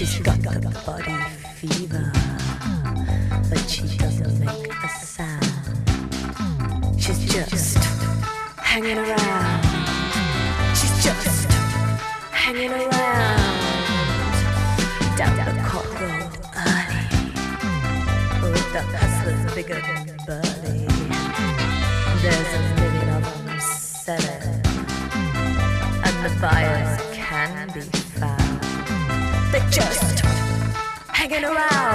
She's got the body fever. around.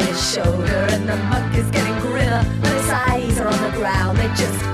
on his shoulder, and the muck is getting grimmer, but his eyes are on the ground. They just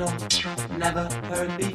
no, never heard before.